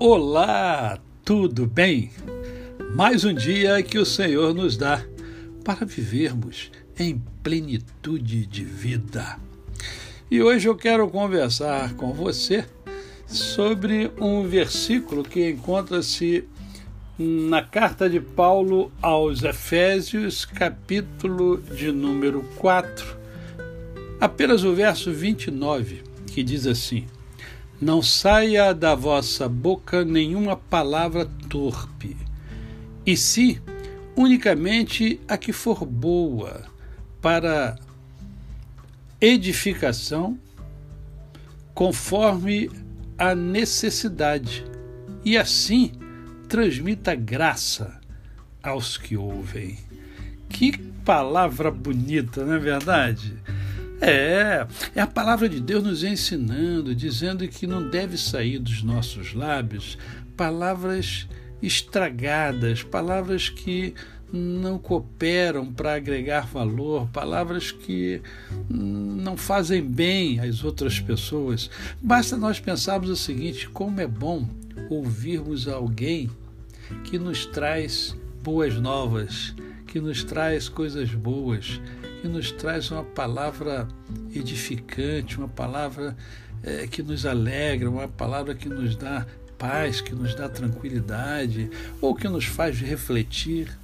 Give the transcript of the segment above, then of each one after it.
Olá, tudo bem? Mais um dia que o Senhor nos dá para vivermos em plenitude de vida. E hoje eu quero conversar com você sobre um versículo que encontra-se na carta de Paulo aos Efésios, capítulo de número 4, apenas o verso 29, que diz assim: não saia da vossa boca nenhuma palavra torpe, e se unicamente a que for boa para edificação, conforme a necessidade, e assim transmita graça aos que ouvem. Que palavra bonita, não é verdade? É, é a palavra de Deus nos ensinando, dizendo que não deve sair dos nossos lábios palavras estragadas, palavras que não cooperam para agregar valor, palavras que não fazem bem às outras pessoas. Basta nós pensarmos o seguinte: como é bom ouvirmos alguém que nos traz boas novas, que nos traz coisas boas, que nos traz uma palavra edificante, uma palavra é, que nos alegra, uma palavra que nos dá paz, que nos dá tranquilidade, ou que nos faz refletir.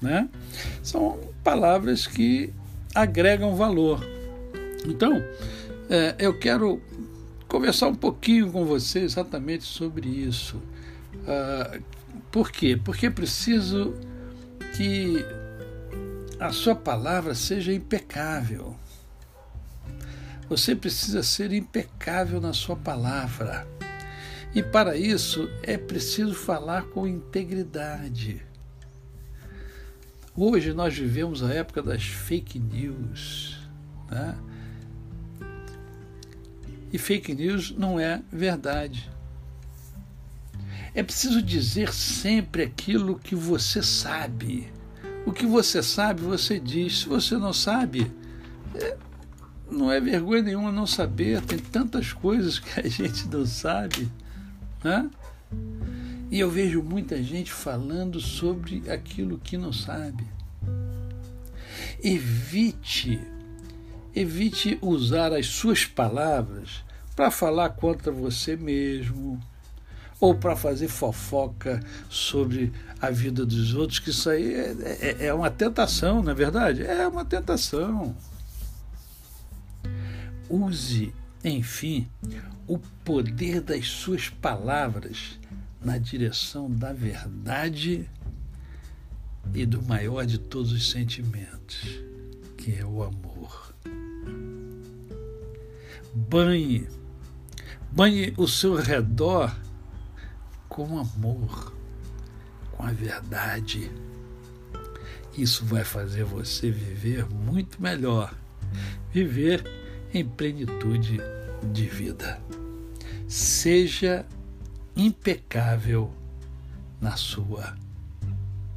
Né? São palavras que agregam valor. Então, é, eu quero conversar um pouquinho com você exatamente sobre isso. Uh, por quê? Porque preciso que a sua palavra seja impecável. Você precisa ser impecável na sua palavra. E para isso é preciso falar com integridade. Hoje nós vivemos a época das fake news. Né? E fake news não é verdade. É preciso dizer sempre aquilo que você sabe o que você sabe, você diz. Se você não sabe, é, não é vergonha nenhuma não saber. Tem tantas coisas que a gente não sabe. Né? E eu vejo muita gente falando sobre aquilo que não sabe. Evite, evite usar as suas palavras para falar contra você mesmo, ou para fazer fofoca sobre a vida dos outros, que isso aí é, é, é uma tentação, não é verdade? É uma tentação. Use, enfim, o poder das suas palavras na direção da verdade e do maior de todos os sentimentos, que é o amor. Banhe, banhe o seu redor com amor, com a verdade. Isso vai fazer você viver muito melhor, viver em plenitude de vida. Seja impecável na sua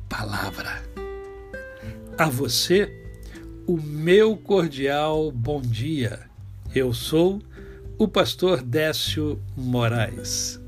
palavra. A você, o meu cordial bom dia. Eu sou o pastor Décio Moraes.